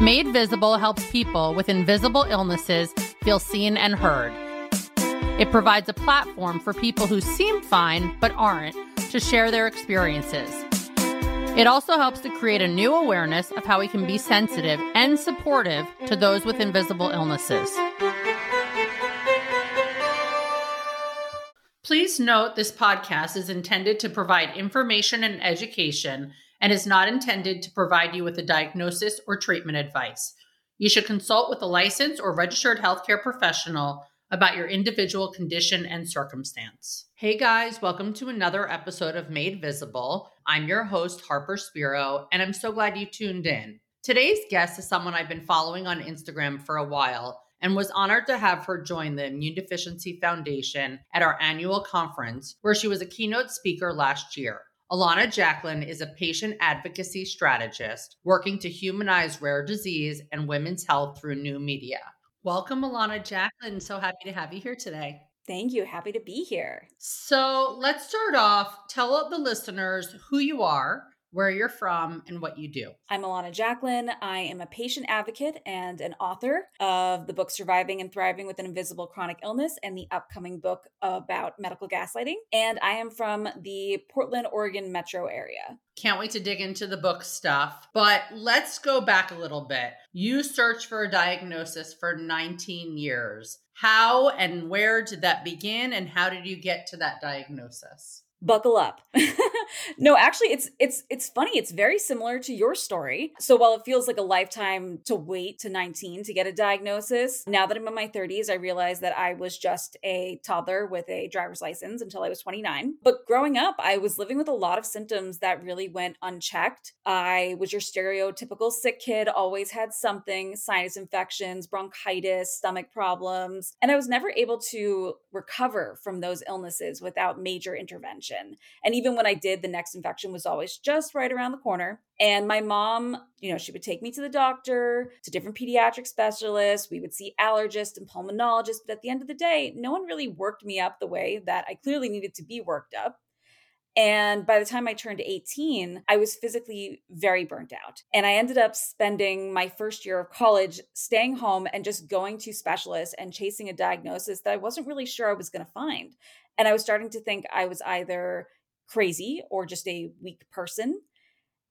Made Visible helps people with invisible illnesses feel seen and heard. It provides a platform for people who seem fine but aren't to share their experiences. It also helps to create a new awareness of how we can be sensitive and supportive to those with invisible illnesses. Please note this podcast is intended to provide information and education and is not intended to provide you with a diagnosis or treatment advice. You should consult with a licensed or registered healthcare professional about your individual condition and circumstance. Hey guys, welcome to another episode of Made Visible. I'm your host, Harper Spiro, and I'm so glad you tuned in. Today's guest is someone I've been following on Instagram for a while and was honored to have her join the Immune Deficiency Foundation at our annual conference, where she was a keynote speaker last year. Ilana Jacqueline is a patient advocacy strategist working to humanize rare disease and women's health through new media. Welcome, Ilana Jacqueline. So happy to have you here today. Thank you. Happy to be here. So let's start off. Tell the listeners who you are, where you're from, and what you do. I'm Ilana Jacqueline. I am a patient advocate and an author of the book Surviving and Thriving with an Invisible Chronic Illness and the upcoming book about medical gaslighting. And I am from the Portland, Oregon metro area. Can't wait to dig into the book stuff. But let's go back a little bit. You searched for a diagnosis for 19 years. How and where did that begin, and how did you get to that diagnosis? buckle up. no, actually it's it's it's funny. It's very similar to your story. So while it feels like a lifetime to wait to 19 to get a diagnosis, now that I'm in my 30s, I realize that I was just a toddler with a driver's license until I was 29. But growing up, I was living with a lot of symptoms that really went unchecked. I was your stereotypical sick kid, always had something, sinus infections, bronchitis, stomach problems, and I was never able to recover from those illnesses without major intervention. And even when I did, the next infection was always just right around the corner. And my mom, you know, she would take me to the doctor, to different pediatric specialists. We would see allergists and pulmonologists. But at the end of the day, no one really worked me up the way that I clearly needed to be worked up. And by the time I turned 18, I was physically very burnt out. And I ended up spending my first year of college staying home and just going to specialists and chasing a diagnosis that I wasn't really sure I was going to find. And I was starting to think I was either crazy or just a weak person.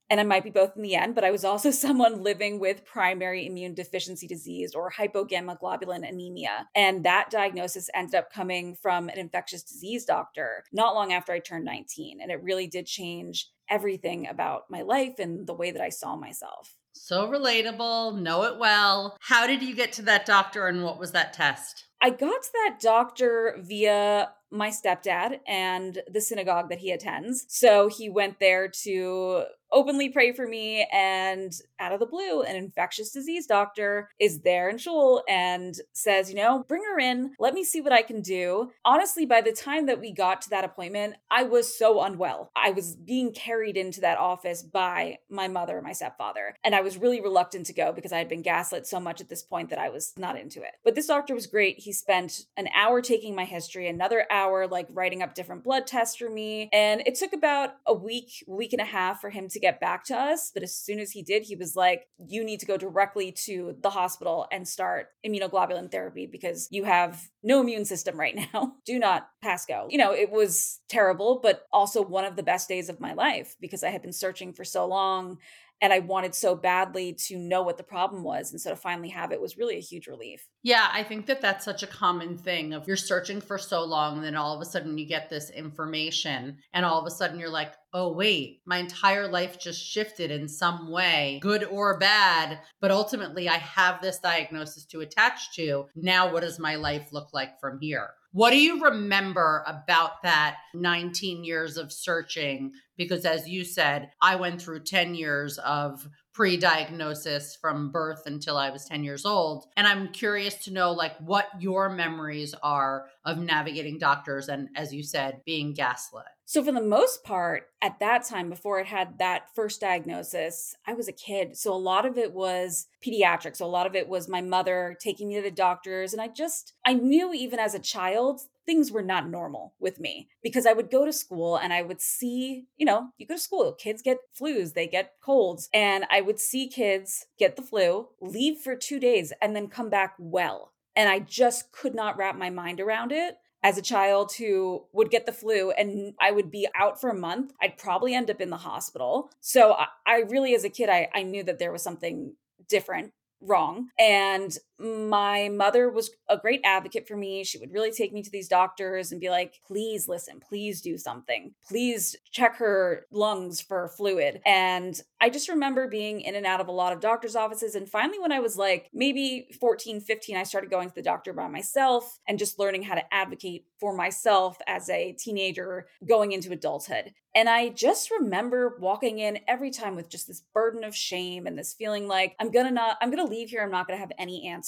And I might be both in the end, but I was also someone living with primary immune deficiency disease or hypogammaglobulinemia. And that diagnosis ended up coming from an infectious disease doctor not long after I turned 19. And it really did change everything about my life and the way that I saw myself. So relatable, know it well. How did you get to that doctor and what was that test? I got to that doctor via my stepdad and the synagogue that he attends. So he went there to openly pray for me and out of the blue an infectious disease doctor is there in shul and says you know bring her in. Let me see what i can do. Honestly by the time that we got to that appointment i was so unwell. I was being carried into that office by my mother and my stepfather and i was really reluctant to go because i had been gaslit so much at this point that i was not into it. But this doctor was great. He spent an hour taking my history another hour like writing up different blood tests for me and it took about a week week and a half for him to get back to us. But as soon as he did, he was like, you need to go directly to the hospital and start immunoglobulin therapy because you have no immune system right now. Do not pass go. You know, it was terrible, but also one of the best days of my life because I had been searching for so long and I wanted so badly to know what the problem was. And so to finally have it was really a huge relief. Yeah, I think that that's such a common thing of you're searching for so long, and then all of a sudden you get this information, and all of a sudden you're like, oh, wait, my entire life just shifted in some way, good or bad. But ultimately, I have this diagnosis to attach to. Now, what does my life look like from here? What do you remember about that 19 years of searching? Because as you said, I went through 10 years of pre diagnosis from birth until I was 10 years old. And I'm curious to know, like, what your memories are of navigating doctors and, as you said, being gaslit. So, for the most part, at that time, before it had that first diagnosis, I was a kid. So, a lot of it was pediatric. So, a lot of it was my mother taking me to the doctors. And I just, I knew even as a child, things were not normal with me because I would go to school and I would see, you know, you go to school, kids get flus, they get colds. And I would see kids get the flu, leave for two days, and then come back well. And I just could not wrap my mind around it as a child who would get the flu and I would be out for a month, I'd probably end up in the hospital. So I, I really, as a kid, I, I knew that there was something different wrong. And my mother was a great advocate for me. She would really take me to these doctors and be like, please listen, please do something. Please check her lungs for fluid. And I just remember being in and out of a lot of doctor's offices. And finally, when I was like maybe 14, 15, I started going to the doctor by myself and just learning how to advocate for myself as a teenager going into adulthood. And I just remember walking in every time with just this burden of shame and this feeling like I'm gonna not, I'm gonna leave here. I'm not gonna have any answers.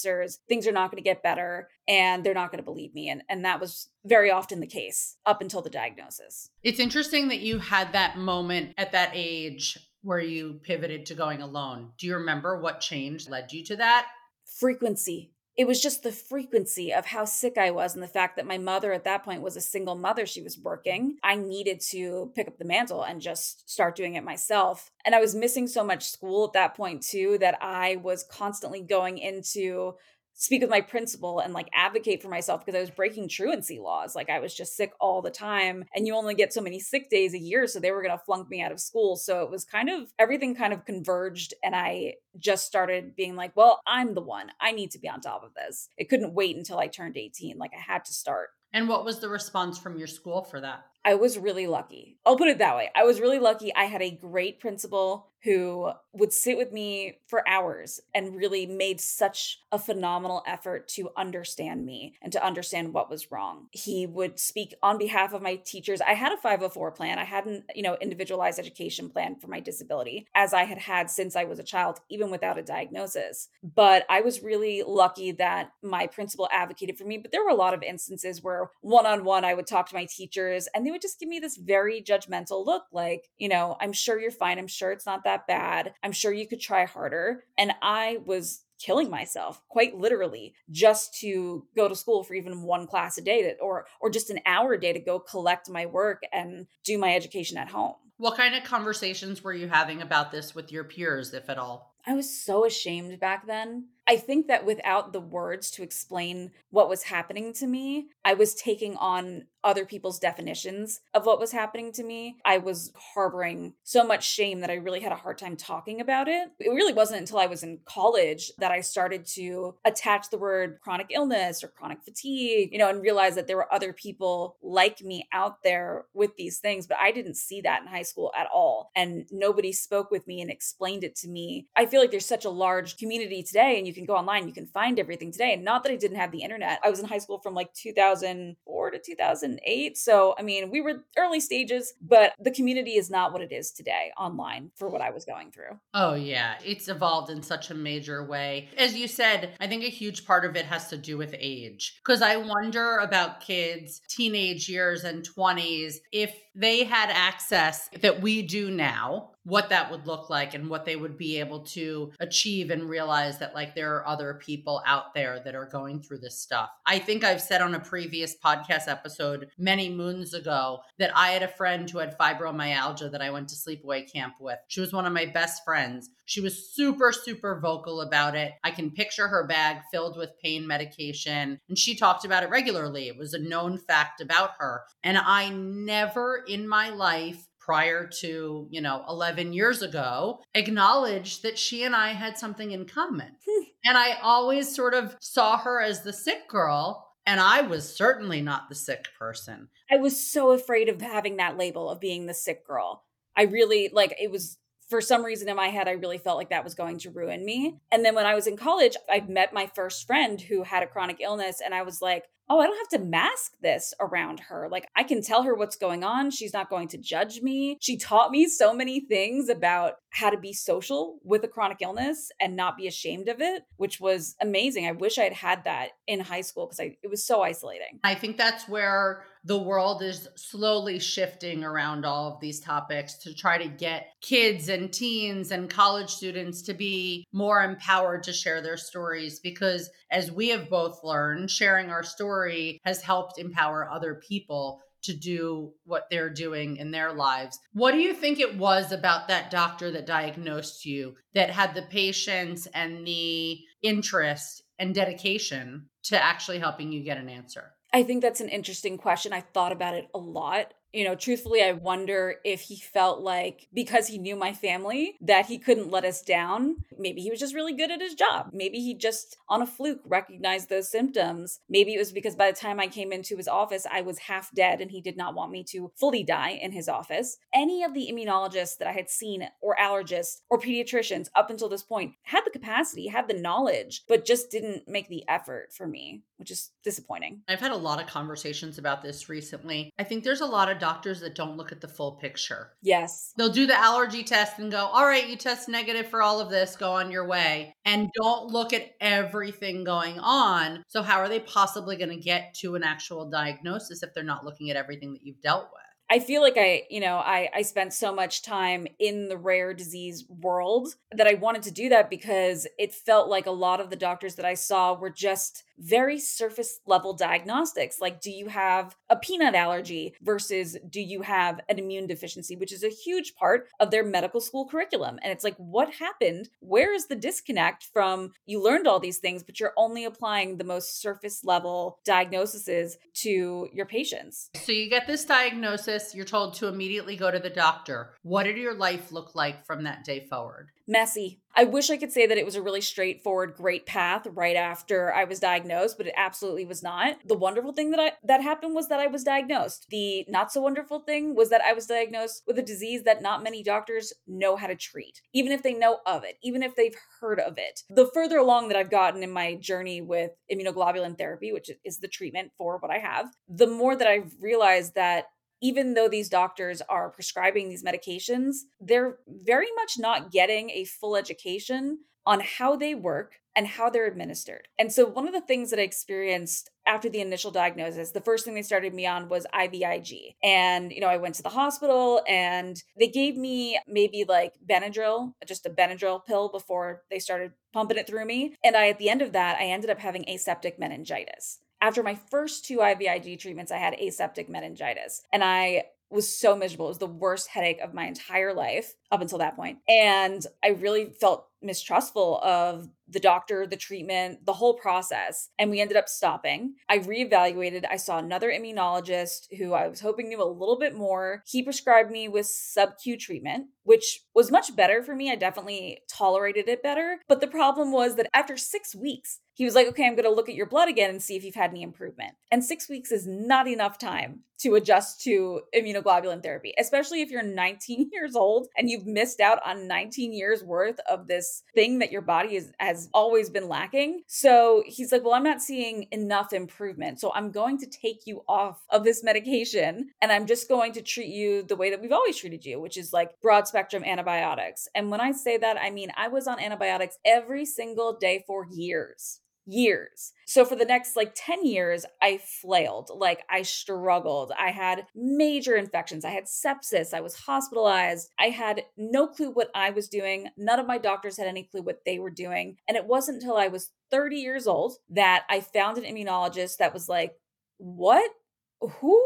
Things are not gonna get better and they're not gonna believe me. And, and that was very often the case up until the diagnosis. It's interesting that you had that moment at that age where you pivoted to going alone. Do you remember what change led you to that? Frequency it was just the frequency of how sick I was and the fact that my mother at that point was a single mother. She was working. I needed to pick up the mantle and just start doing it myself. And I was missing so much school at that point, too, that I was constantly going into speak with my principal and like advocate for myself because I was breaking truancy laws. Like I was just sick all the time and you only get so many sick days a year. So they were going to flunk me out of school. So it was kind of everything kind of converged. And I just started being like, well, I'm the one. I need to be on top of this. It couldn't wait until I turned 18. Like I had to start. And what was the response from your school for that? I was really lucky. I'll put it that way. I was really lucky. I had a great principal who would sit with me for hours and really made such a phenomenal effort to understand me and to understand what was wrong. He would speak on behalf of my teachers. I had a 504 plan. I hadn't, you know, individualized education plan for my disability as I had had since I was a child, even without a diagnosis. But I was really lucky that my principal advocated for me. But there were a lot of instances where one on one, I would talk to my teachers and they would just give me this very judgmental look like, you know, I'm sure you're fine. I'm sure it's not that bad. I'm sure you could try harder. And I was killing myself quite literally just to go to school for even one class a day to, or or just an hour a day to go collect my work and do my education at home. What kind of conversations were you having about this with your peers if at all? I was so ashamed back then. I think that without the words to explain what was happening to me, I was taking on other people's definitions of what was happening to me. I was harboring so much shame that I really had a hard time talking about it. It really wasn't until I was in college that I started to attach the word chronic illness or chronic fatigue, you know, and realize that there were other people like me out there with these things, but I didn't see that in high school at all. And nobody spoke with me and explained it to me. I feel like there's such a large community today and you can go online, you can find everything today. And not that I didn't have the internet. I was in high school from like 2004 to 2008. So, I mean, we were early stages, but the community is not what it is today online for what I was going through. Oh, yeah. It's evolved in such a major way. As you said, I think a huge part of it has to do with age. Because I wonder about kids, teenage years and 20s, if they had access that we do now what that would look like and what they would be able to achieve and realize that like there are other people out there that are going through this stuff. I think I've said on a previous podcast episode many moons ago that I had a friend who had fibromyalgia that I went to sleepaway camp with. She was one of my best friends. She was super, super vocal about it. I can picture her bag filled with pain medication, and she talked about it regularly. It was a known fact about her. And I never in my life prior to, you know, 11 years ago, acknowledged that she and I had something in common. Hmm. and I always sort of saw her as the sick girl. And I was certainly not the sick person. I was so afraid of having that label of being the sick girl. I really like it was for some reason in my head, I really felt like that was going to ruin me. And then when I was in college, I met my first friend who had a chronic illness, and I was like, oh, I don't have to mask this around her. Like, I can tell her what's going on. She's not going to judge me. She taught me so many things about how to be social with a chronic illness and not be ashamed of it, which was amazing. I wish I had had that in high school because it was so isolating. I think that's where the world is slowly shifting around all of these topics to try to get kids and teens and college students to be more empowered to share their stories because as we have both learned sharing our story has helped empower other people to do what they're doing in their lives. What do you think it was about that doctor that diagnosed you that had the patience and the interest and dedication to actually helping you get an answer? I think that's an interesting question. I thought about it a lot you know, truthfully, I wonder if he felt like because he knew my family that he couldn't let us down. Maybe he was just really good at his job. Maybe he just on a fluke recognized those symptoms. Maybe it was because by the time I came into his office, I was half dead and he did not want me to fully die in his office. Any of the immunologists that I had seen, or allergists, or pediatricians up until this point had the capacity, had the knowledge, but just didn't make the effort for me, which is disappointing. I've had a lot of conversations about this recently. I think there's a lot of doctors that don't look at the full picture. Yes. They'll do the allergy test and go, all right, you test negative for all of this, go on your way, and don't look at everything going on. So, how are they possibly going to get to an actual diagnosis if they're not looking at everything that you've dealt with? I feel like I, you know, I I spent so much time in the rare disease world that I wanted to do that because it felt like a lot of the doctors that I saw were just very surface level diagnostics. Like, do you have a peanut allergy versus do you have an immune deficiency, which is a huge part of their medical school curriculum. And it's like, what happened? Where is the disconnect from you learned all these things, but you're only applying the most surface level diagnoses to your patients? So you get this diagnosis, you're told to immediately go to the doctor. What did your life look like from that day forward? Messy. I wish I could say that it was a really straightforward, great path right after I was diagnosed, but it absolutely was not. The wonderful thing that I, that happened was that I was diagnosed. The not so wonderful thing was that I was diagnosed with a disease that not many doctors know how to treat, even if they know of it, even if they've heard of it. The further along that I've gotten in my journey with immunoglobulin therapy, which is the treatment for what I have, the more that I've realized that even though these doctors are prescribing these medications, they're very much not getting a full education on how they work and how they're administered. And so, one of the things that I experienced after the initial diagnosis, the first thing they started me on was IVIG. And, you know, I went to the hospital and they gave me maybe like Benadryl, just a Benadryl pill before they started pumping it through me. And I, at the end of that, I ended up having aseptic meningitis after my first two IVIG treatments, I had aseptic meningitis and I was so miserable. It was the worst headache of my entire life up until that point. And I really felt mistrustful of the doctor, the treatment, the whole process. And we ended up stopping. I reevaluated. I saw another immunologist who I was hoping knew a little bit more. He prescribed me with sub Q treatment, which was much better for me. I definitely tolerated it better. But the problem was that after six weeks, he was like, okay, I'm going to look at your blood again and see if you've had any improvement. And six weeks is not enough time to adjust to immunoglobulin therapy, especially if you're 19 years old and you've missed out on 19 years worth of this thing that your body is, has always been lacking. So he's like, Well, I'm not seeing enough improvement. So I'm going to take you off of this medication and I'm just going to treat you the way that we've always treated you, which is like broad spectrum antibiotics. And when I say that, I mean I was on antibiotics every single day for years years. So for the next like 10 years, I flailed. Like I struggled. I had major infections. I had sepsis. I was hospitalized. I had no clue what I was doing. None of my doctors had any clue what they were doing. And it wasn't until I was 30 years old that I found an immunologist that was like, What? Who?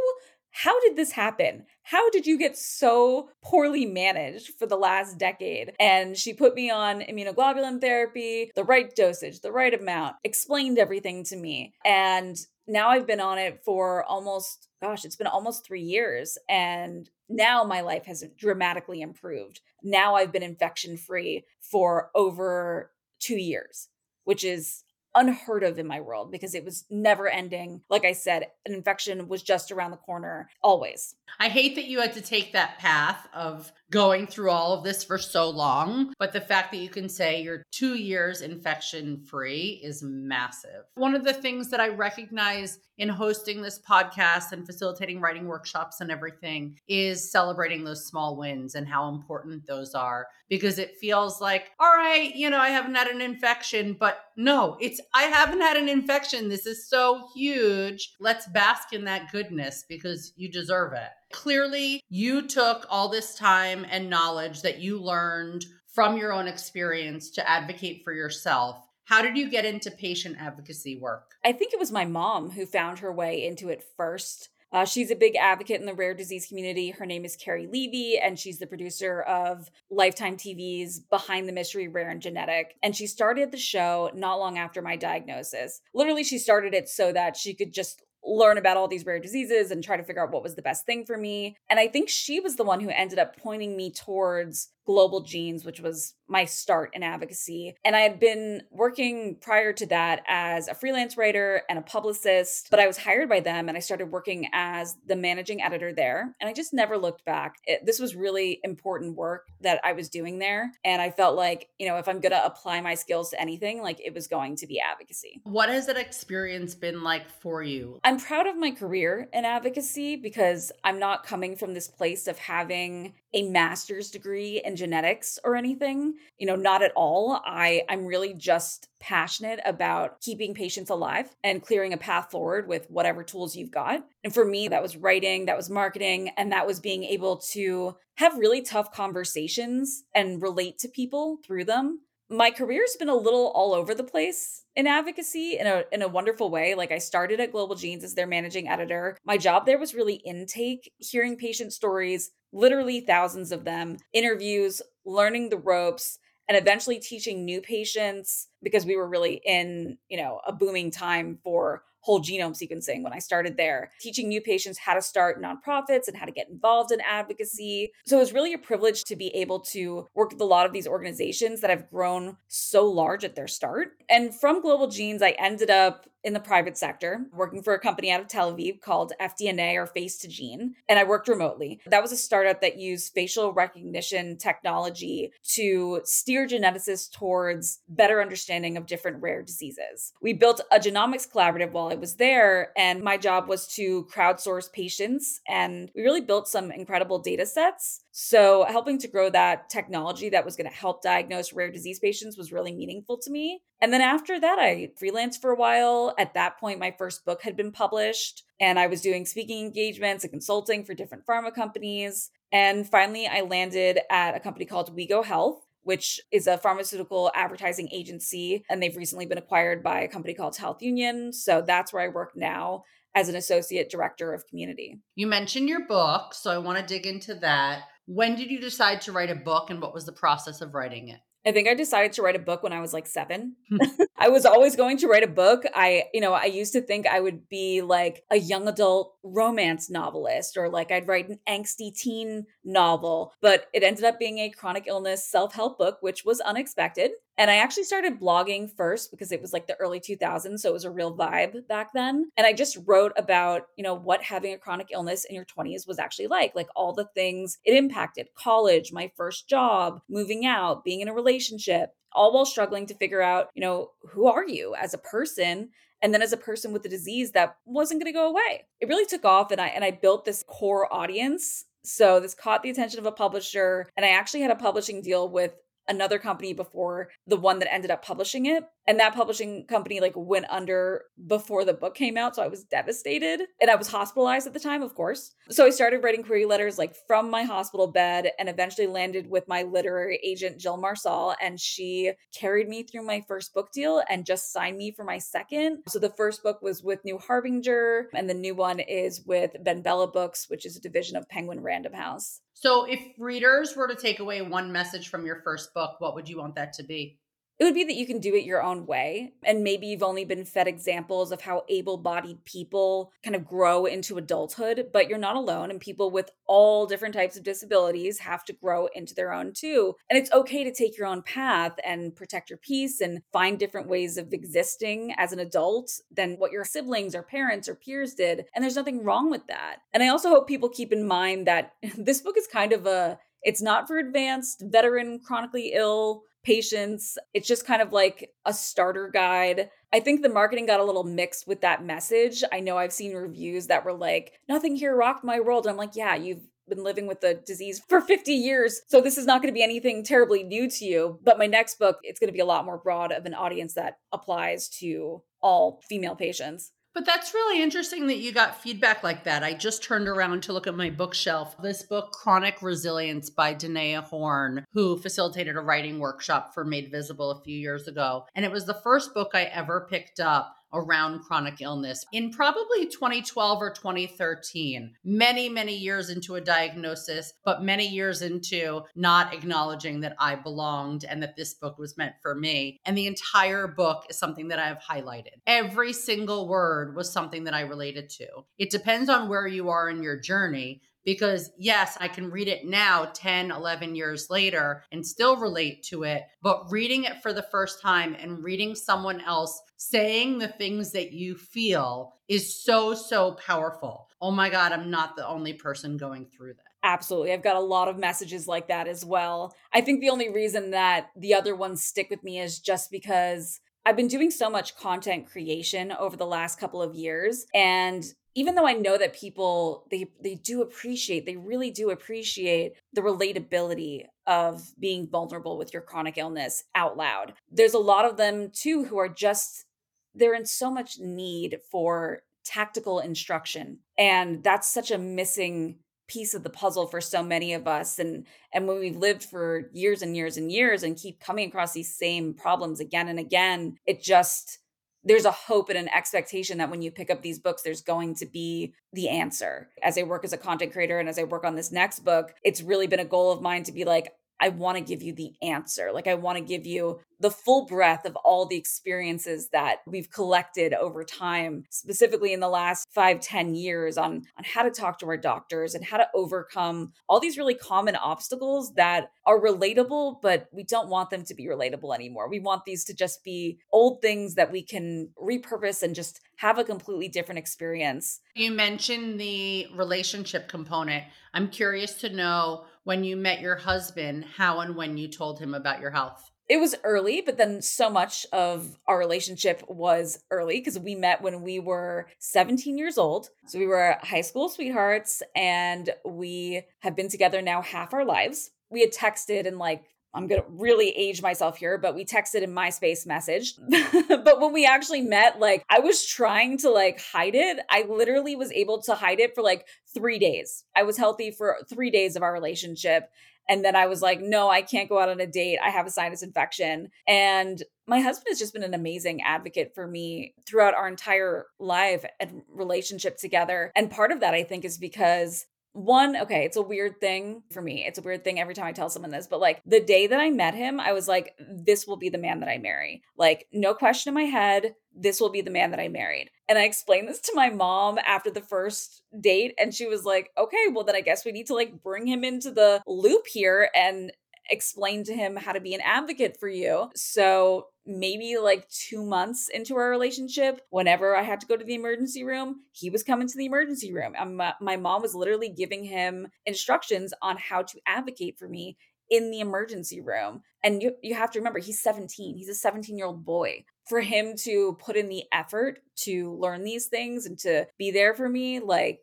How did this happen? How did you get so poorly managed for the last decade? And she put me on immunoglobulin therapy, the right dosage, the right amount, explained everything to me. And now I've been on it for almost, gosh, it's been almost three years. And now my life has dramatically improved. Now I've been infection free for over two years, which is unheard of in my world because it was never ending. Like I said, an infection was just around the corner always. I hate that you had to take that path of going through all of this for so long. But the fact that you can say you're two years infection free is massive. One of the things that I recognize in hosting this podcast and facilitating writing workshops and everything is celebrating those small wins and how important those are because it feels like, all right, you know, I haven't had an infection, but no, it's I haven't had an infection. This is so huge. Let's bask in that goodness because you deserve it. Clearly, you took all this time and knowledge that you learned from your own experience to advocate for yourself. How did you get into patient advocacy work? I think it was my mom who found her way into it first. Uh, she's a big advocate in the rare disease community. Her name is Carrie Levy, and she's the producer of Lifetime TV's Behind the Mystery Rare and Genetic. And she started the show not long after my diagnosis. Literally, she started it so that she could just learn about all these rare diseases and try to figure out what was the best thing for me. And I think she was the one who ended up pointing me towards Global Genes, which was my start in advocacy. And I had been working prior to that as a freelance writer and a publicist, but I was hired by them and I started working as the managing editor there. And I just never looked back. It, this was really important work that I was doing there. And I felt like, you know, if I'm going to apply my skills to anything, like it was going to be advocacy. What has that experience been like for you? I'm proud of my career in advocacy because I'm not coming from this place of having a master's degree in genetics or anything you know not at all. I i'm really just passionate about keeping patients alive and clearing a path forward with whatever tools you've got. And for me that was writing that was marketing and that was being able to have really tough conversations and relate to people through them my career's been a little all over the place in advocacy in a in a wonderful way. Like I started at Global Genes as their managing editor. My job there was really intake, hearing patient stories, literally thousands of them, interviews, learning the ropes, and eventually teaching new patients because we were really in, you know, a booming time for whole genome sequencing when I started there, teaching new patients how to start nonprofits and how to get involved in advocacy. So it was really a privilege to be able to work with a lot of these organizations that have grown so large at their start. And from Global Genes, I ended up in the private sector, working for a company out of Tel Aviv called FDNA or Face2Gene, and I worked remotely. That was a startup that used facial recognition technology to steer geneticists towards better understanding of different rare diseases. We built a genomics collaborative while I was there, and my job was to crowdsource patients, and we really built some incredible data sets so, helping to grow that technology that was going to help diagnose rare disease patients was really meaningful to me. And then after that, I freelanced for a while. At that point, my first book had been published, and I was doing speaking engagements and consulting for different pharma companies. And finally, I landed at a company called WeGo Health, which is a pharmaceutical advertising agency. And they've recently been acquired by a company called Health Union. So that's where I work now as an associate director of community. You mentioned your book, so I want to dig into that. When did you decide to write a book and what was the process of writing it? I think I decided to write a book when I was like seven. Hmm. I was always going to write a book. I, you know, I used to think I would be like a young adult romance novelist or like I'd write an angsty teen novel, but it ended up being a chronic illness self help book, which was unexpected. And I actually started blogging first because it was like the early 2000s. So it was a real vibe back then. And I just wrote about, you know, what having a chronic illness in your 20s was actually like, like all the things it impacted college, my first job, moving out, being in a relationship, all while struggling to figure out, you know, who are you as a person? And then as a person with a disease that wasn't going to go away. It really took off and I and I built this core audience so this caught the attention of a publisher, and I actually had a publishing deal with another company before the one that ended up publishing it and that publishing company like went under before the book came out so i was devastated and i was hospitalized at the time of course. So i started writing query letters like from my hospital bed and eventually landed with my literary agent jill marsal and she carried me through my first book deal and just signed me for my second. So the first book was with new harbinger and the new one is with ben bella books which is a division of penguin random house so, if readers were to take away one message from your first book, what would you want that to be? It would be that you can do it your own way. And maybe you've only been fed examples of how able bodied people kind of grow into adulthood, but you're not alone. And people with all different types of disabilities have to grow into their own too. And it's okay to take your own path and protect your peace and find different ways of existing as an adult than what your siblings or parents or peers did. And there's nothing wrong with that. And I also hope people keep in mind that this book is kind of a It's not for advanced, veteran, chronically ill patients. It's just kind of like a starter guide. I think the marketing got a little mixed with that message. I know I've seen reviews that were like, nothing here rocked my world. I'm like, yeah, you've been living with the disease for 50 years. So this is not going to be anything terribly new to you. But my next book, it's going to be a lot more broad of an audience that applies to all female patients. But that's really interesting that you got feedback like that. I just turned around to look at my bookshelf. This book, Chronic Resilience by Danea Horn, who facilitated a writing workshop for Made Visible a few years ago. And it was the first book I ever picked up around chronic illness in probably 2012 or 2013. Many, many years into a diagnosis, but many years into not acknowledging that I belonged and that this book was meant for me. And the entire book is something that I have highlighted. Every single word was something that I related to. It depends on where you are in your journey because yes, I can read it now 10, 11 years later and still relate to it. But reading it for the first time and reading someone else saying the things that you feel is so, so powerful. Oh my God, I'm not the only person going through that. Absolutely. I've got a lot of messages like that as well. I think the only reason that the other ones stick with me is just because I've been doing so much content creation over the last couple of years and even though I know that people they they do appreciate, they really do appreciate the relatability of being vulnerable with your chronic illness out loud. There's a lot of them too who are just they're in so much need for tactical instruction. And that's such a missing piece of the puzzle for so many of us and and when we've lived for years and years and years and keep coming across these same problems again and again it just there's a hope and an expectation that when you pick up these books, there's going to be the answer. As I work as a content creator and as I work on this next book, it's really been a goal of mine to be like, I want to give you the answer. Like, I want to give you the full breadth of all the experiences that we've collected over time, specifically in the last five, ten years on, on how to talk to our doctors and how to overcome all these really common obstacles that are relatable, but we don't want them to be relatable anymore. We want these to just be old things that we can repurpose and just have a completely different experience. You mentioned the relationship component. I'm curious to know when you met your husband, how and when you told him about your health? It was early, but then so much of our relationship was early because we met when we were 17 years old. So we were high school sweethearts and we have been together now half our lives. We had texted and like I'm going to really age myself here, but we texted in MySpace message. but when we actually met, like I was trying to like hide it. I literally was able to hide it for like 3 days. I was healthy for 3 days of our relationship. And then I was like, no, I can't go out on a date. I have a sinus infection. And my husband has just been an amazing advocate for me throughout our entire life and relationship together. And part of that, I think, is because one, okay, it's a weird thing for me. It's a weird thing every time I tell someone this, but like the day that I met him, I was like, this will be the man that I marry. Like, no question in my head, this will be the man that I married. And I explained this to my mom after the first date, and she was like, okay, well, then I guess we need to like bring him into the loop here and explain to him how to be an advocate for you. So maybe like two months into our relationship, whenever I had to go to the emergency room, he was coming to the emergency room. Um, my mom was literally giving him instructions on how to advocate for me in the emergency room. And you, you have to remember, he's 17. He's a 17 year old boy. For him to put in the effort to learn these things and to be there for me, like,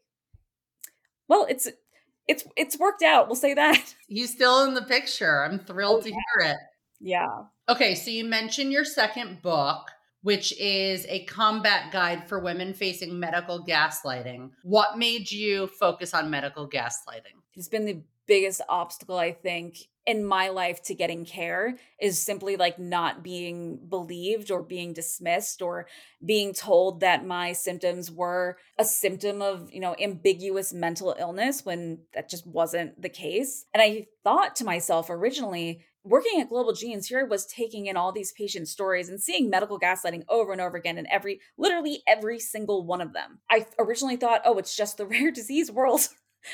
well, it's it's it's worked out. We'll say that. He's still in the picture. I'm thrilled oh, to hear it. Yeah. Okay, so you mentioned your second book, which is a combat guide for women facing medical gaslighting. What made you focus on medical gaslighting? It's been the biggest obstacle, I think, in my life to getting care is simply like not being believed or being dismissed or being told that my symptoms were a symptom of, you know, ambiguous mental illness when that just wasn't the case. And I thought to myself originally, working at Global Genes here was taking in all these patient stories and seeing medical gaslighting over and over again in every, literally every single one of them. I originally thought, oh, it's just the rare disease world.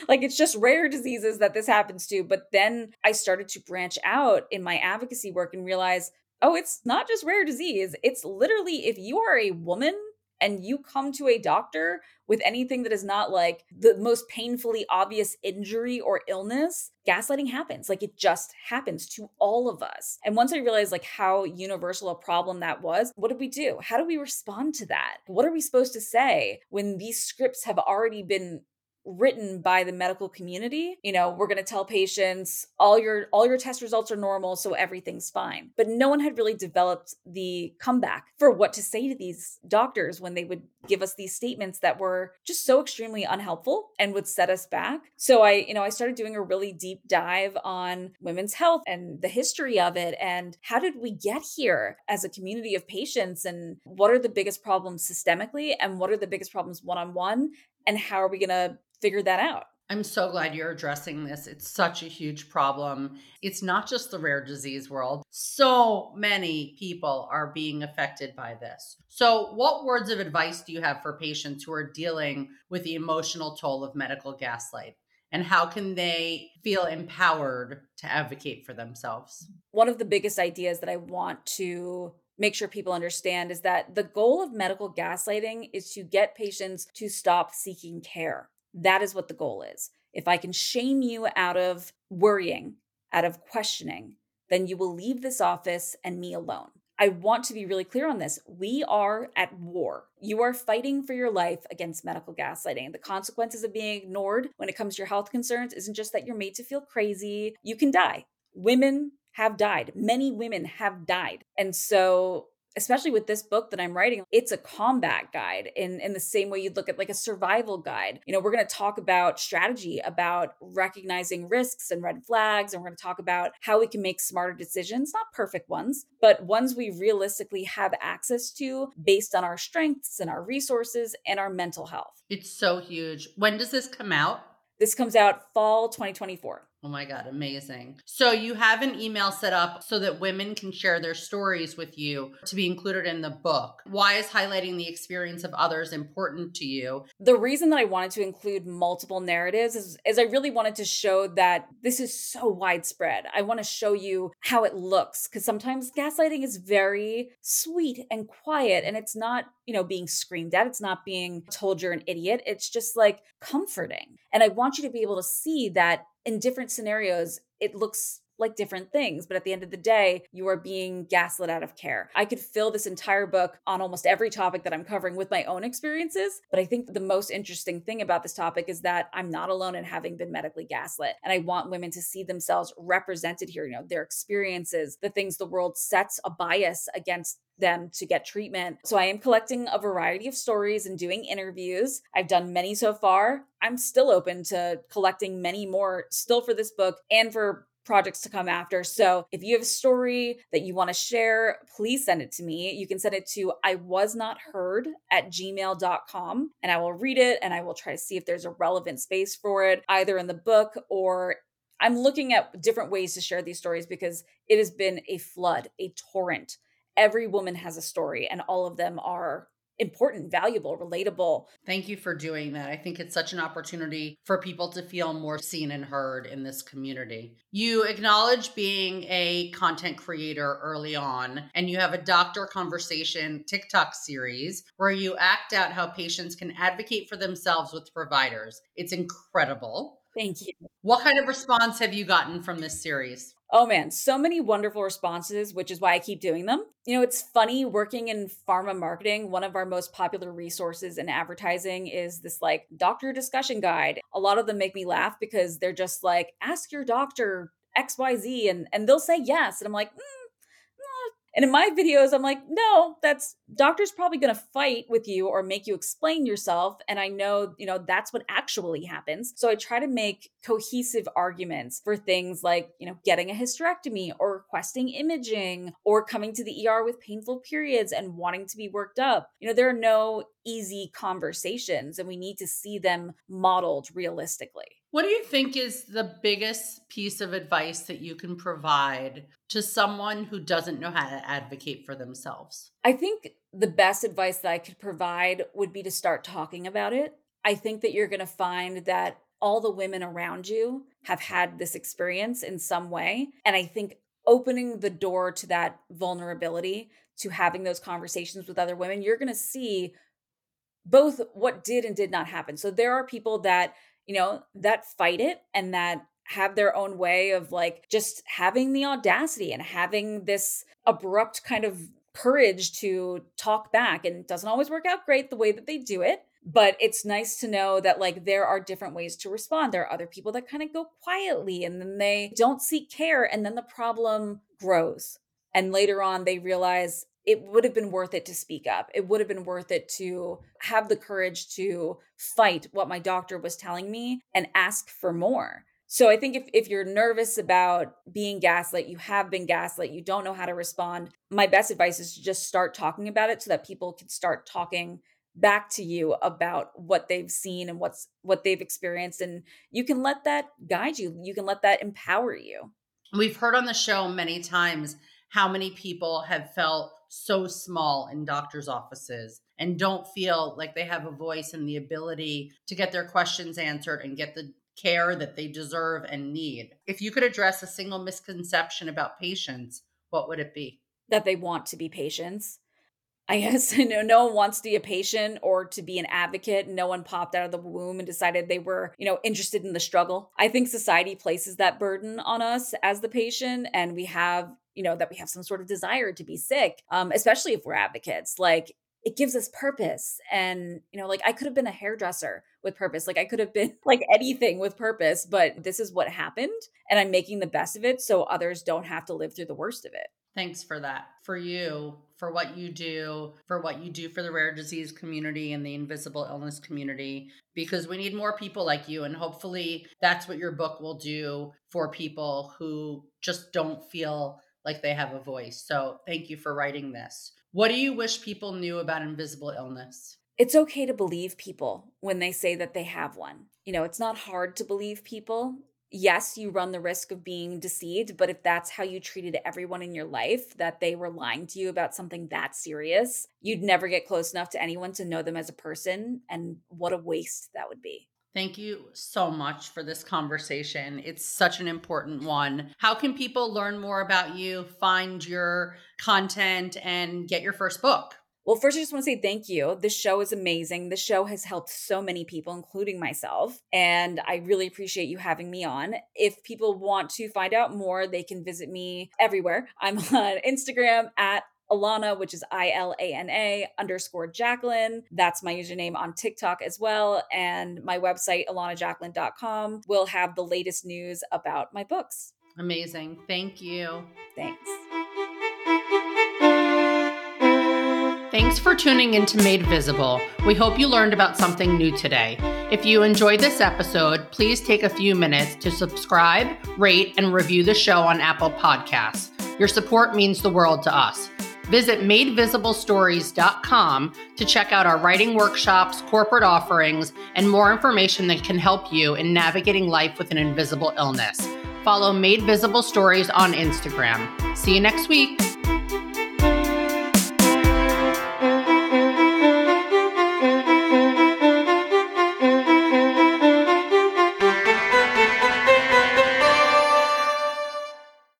Like it's just rare diseases that this happens to. But then I started to branch out in my advocacy work and realize, oh, it's not just rare disease. It's literally if you are a woman and you come to a doctor with anything that is not like the most painfully obvious injury or illness, gaslighting happens. Like it just happens to all of us. And once I realized like how universal a problem that was, what did we do? How do we respond to that? What are we supposed to say when these scripts have already been written by the medical community you know we're going to tell patients all your all your test results are normal so everything's fine. But no one had really developed the comeback for what to say to these doctors when they would give us these statements that were just so extremely unhelpful and would set us back. So i you know i started doing a really deep dive on women's health and the history of it and how did we get here as a community of patients and what are the biggest problems systemically and what are the biggest problems one on one and how are we going to figure that out. I'm so glad you're addressing this. It's such a huge problem. It's not just the rare disease world. So many people are being affected by this. So, what words of advice do you have for patients who are dealing with the emotional toll of medical gaslight? And how can they feel empowered to advocate for themselves? One of the biggest ideas that I want to make sure people understand is that the goal of medical gaslighting is to get patients to stop seeking care. That is what the goal is. If I can shame you out of worrying, out of questioning, then you will leave this office and me alone. I want to be really clear on this. We are at war. You are fighting for your life against medical gaslighting. The consequences of being ignored when it comes to your health concerns isn't just that you're made to feel crazy, you can die. Women have died. Many women have died. And so especially with this book that I'm writing, it's a combat guide in, in the same way you'd look at like a survival guide. You know, we're going to talk about strategy, about recognizing risks and red flags, and we're going to talk about how we can make smarter decisions, not perfect ones, but ones we realistically have access to based on our strengths and our resources and our mental health. It's so huge. When does this come out? This comes out fall 2024. Oh my God, amazing. So you have an email set up so that women can share their stories with you to be included in the book. Why is highlighting the experience of others important to you? The reason that I wanted to include multiple narratives is, is I really wanted to show that this is so widespread. I want to show you how it looks because sometimes gaslighting is very sweet and quiet and it's not, you know, being screamed at, it's not being told you're an idiot. It's just like comforting. And I want you to be able to see that in different scenarios, it looks like different things, but at the end of the day, you are being gaslit out of care. I could fill this entire book on almost every topic that I'm covering with my own experiences, but I think the most interesting thing about this topic is that I'm not alone in having been medically gaslit. And I want women to see themselves represented here, you know, their experiences, the things the world sets a bias against them to get treatment. So I am collecting a variety of stories and doing interviews. I've done many so far. I'm still open to collecting many more still for this book and for projects to come after. So if you have a story that you want to share, please send it to me. You can send it to I was not heard at gmail.com and I will read it and I will try to see if there's a relevant space for it, either in the book or I'm looking at different ways to share these stories because it has been a flood, a torrent every woman has a story and all of them are important, valuable, relatable. Thank you for doing that. I think it's such an opportunity for people to feel more seen and heard in this community. You acknowledge being a content creator early on, and you have a doctor conversation TikTok series where you act out how patients can advocate for themselves with providers. It's incredible. Thank you. What kind of response have you gotten from this series? Oh man, so many wonderful responses, which is why I keep doing them. You know, it's funny working in pharma marketing. One of our most popular resources in advertising is this like doctor discussion guide. A lot of them make me laugh because they're just like, ask your doctor XYZ and and they'll say yes. And I'm like, mm, and in my videos, I'm like, no, that's doctor's probably going to fight with you or make you explain yourself. And I know, you know, that's what actually happens. So I try to make cohesive arguments for things like, you know, getting a hysterectomy or requesting imaging or coming to the ER with painful periods and wanting to be worked up. You know, there are no easy conversations and we need to see them modeled realistically. What do you think is the biggest piece of advice that you can provide to someone who doesn't know how to advocate for themselves? I think the best advice that I could provide would be to start talking about it. I think that you're going to find that all the women around you have had this experience in some way. And I think opening the door to that vulnerability, to having those conversations with other women, you're going to see both what did and did not happen. So there are people that, you know, that fight it and that have their own way of like just having the audacity and having this abrupt kind of courage to talk back and doesn't always work out great the way that they do it but it's nice to know that like there are different ways to respond. There are other people that kind of go quietly and then they don't seek care and then the problem grows and later on they realize it would have been worth it to speak up. It would have been worth it to have the courage to fight what my doctor was telling me and ask for more. So I think if, if you're nervous about being gaslit, you have been gaslit, you don't know how to respond, my best advice is to just start talking about it so that people can start talking back to you about what they've seen and what's what they've experienced and you can let that guide you. You can let that empower you. We've heard on the show many times how many people have felt so small in doctors offices and don't feel like they have a voice and the ability to get their questions answered and get the care that they deserve and need. If you could address a single misconception about patients, what would it be? That they want to be patients. I guess you know no one wants to be a patient or to be an advocate. No one popped out of the womb and decided they were, you know, interested in the struggle. I think society places that burden on us as the patient, and we have, you know, that we have some sort of desire to be sick, um, especially if we're advocates. Like it gives us purpose and you know like i could have been a hairdresser with purpose like i could have been like anything with purpose but this is what happened and i'm making the best of it so others don't have to live through the worst of it thanks for that for you for what you do for what you do for the rare disease community and the invisible illness community because we need more people like you and hopefully that's what your book will do for people who just don't feel like they have a voice so thank you for writing this what do you wish people knew about invisible illness? It's okay to believe people when they say that they have one. You know, it's not hard to believe people. Yes, you run the risk of being deceived, but if that's how you treated everyone in your life, that they were lying to you about something that serious, you'd never get close enough to anyone to know them as a person. And what a waste that would be. Thank you so much for this conversation. It's such an important one. How can people learn more about you, find your content, and get your first book? Well, first, I just want to say thank you. This show is amazing. This show has helped so many people, including myself. And I really appreciate you having me on. If people want to find out more, they can visit me everywhere. I'm on Instagram at Ilana, which is I L A N A underscore Jacqueline. That's my username on TikTok as well. And my website, ilanajacqueline.com, will have the latest news about my books. Amazing. Thank you. Thanks. Thanks for tuning in to Made Visible. We hope you learned about something new today. If you enjoyed this episode, please take a few minutes to subscribe, rate, and review the show on Apple Podcasts. Your support means the world to us. Visit madevisiblestories.com to check out our writing workshops, corporate offerings, and more information that can help you in navigating life with an invisible illness. Follow Made Visible Stories on Instagram. See you next week.